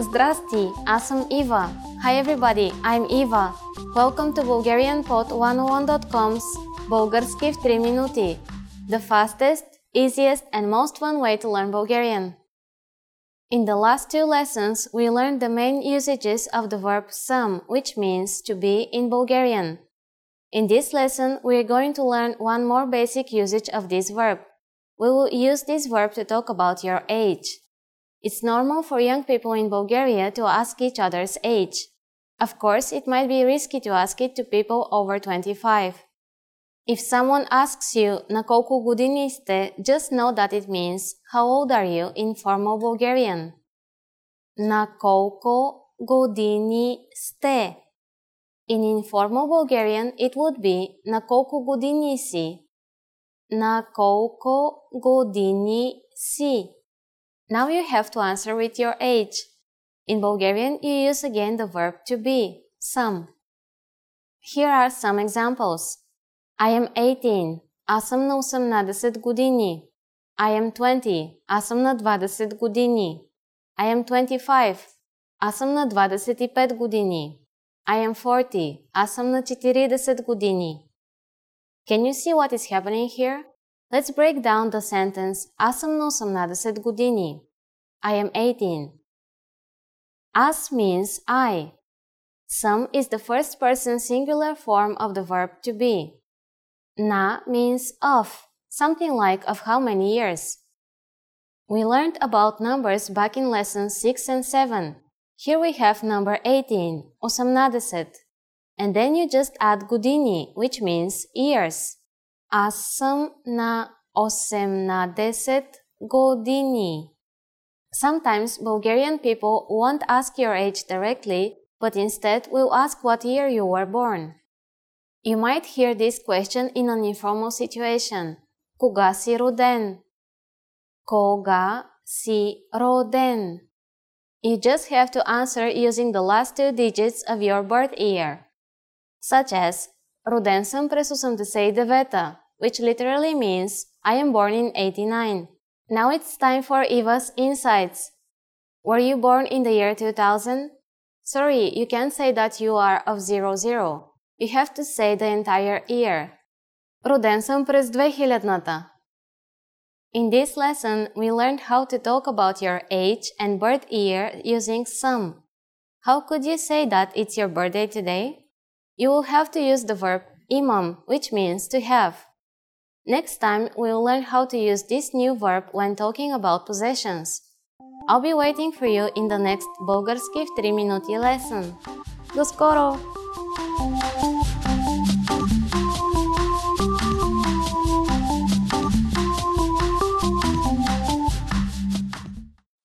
Zdrasti, аз съм Ива. Hi everybody, I'm Eva. Welcome to BulgarianPod101.com's Bulgarski в 3 минути. The fastest, easiest and most fun way to learn Bulgarian. In the last two lessons, we learned the main usages of the verb some, which means to be in Bulgarian. In this lesson, we are going to learn one more basic usage of this verb. We will use this verb to talk about your age. It's normal for young people in Bulgaria to ask each other's age. Of course, it might be risky to ask it to people over 25. If someone asks you на колко години сте, just know that it means how old are you in formal Bulgarian. На колко години сте? In informal Bulgarian, it would be на колко години си? na колко години si? Now you have to answer with your age. In Bulgarian, you use again the verb to be, some. Here are sum examples. I am 18. Аз съм на 18 години. I am 20. Аз съм на 20 години. I am 25. Аз съм на 25 години. I am 40. Аз съм на 40 години. Can you see what is happening here? Let's break down the sentence Аз съм на 18 години. I am 18. As means I. Some is the first person singular form of the verb to be. Na means of, something like of how many years. We learned about numbers back in lessons 6 and 7. Here we have number 18, 18. And then you just add години, which means years. Аз съм на 18 години. Sometimes Bulgarian people won't ask your age directly, but instead will ask what year you were born. You might hear this question in an informal situation. Кога си роден? Кога си роден? You just have to answer using the last two digits of your birth year. such as Rudensum presumdecedeveta, which literally means I am born in 89. Now it's time for Eva's insights. Were you born in the year 2000? Sorry, you can't say that you are of 00. You have to say the entire year. Rudensum съм през 2000." In this lesson, we learned how to talk about your age and birth year using sum. How could you say that it's your birthday today? You will have to use the verb imam, which means to have. Next time, we'll learn how to use this new verb when talking about possessions. I'll be waiting for you in the next Bulgarski в 3 минути lesson. До скоро!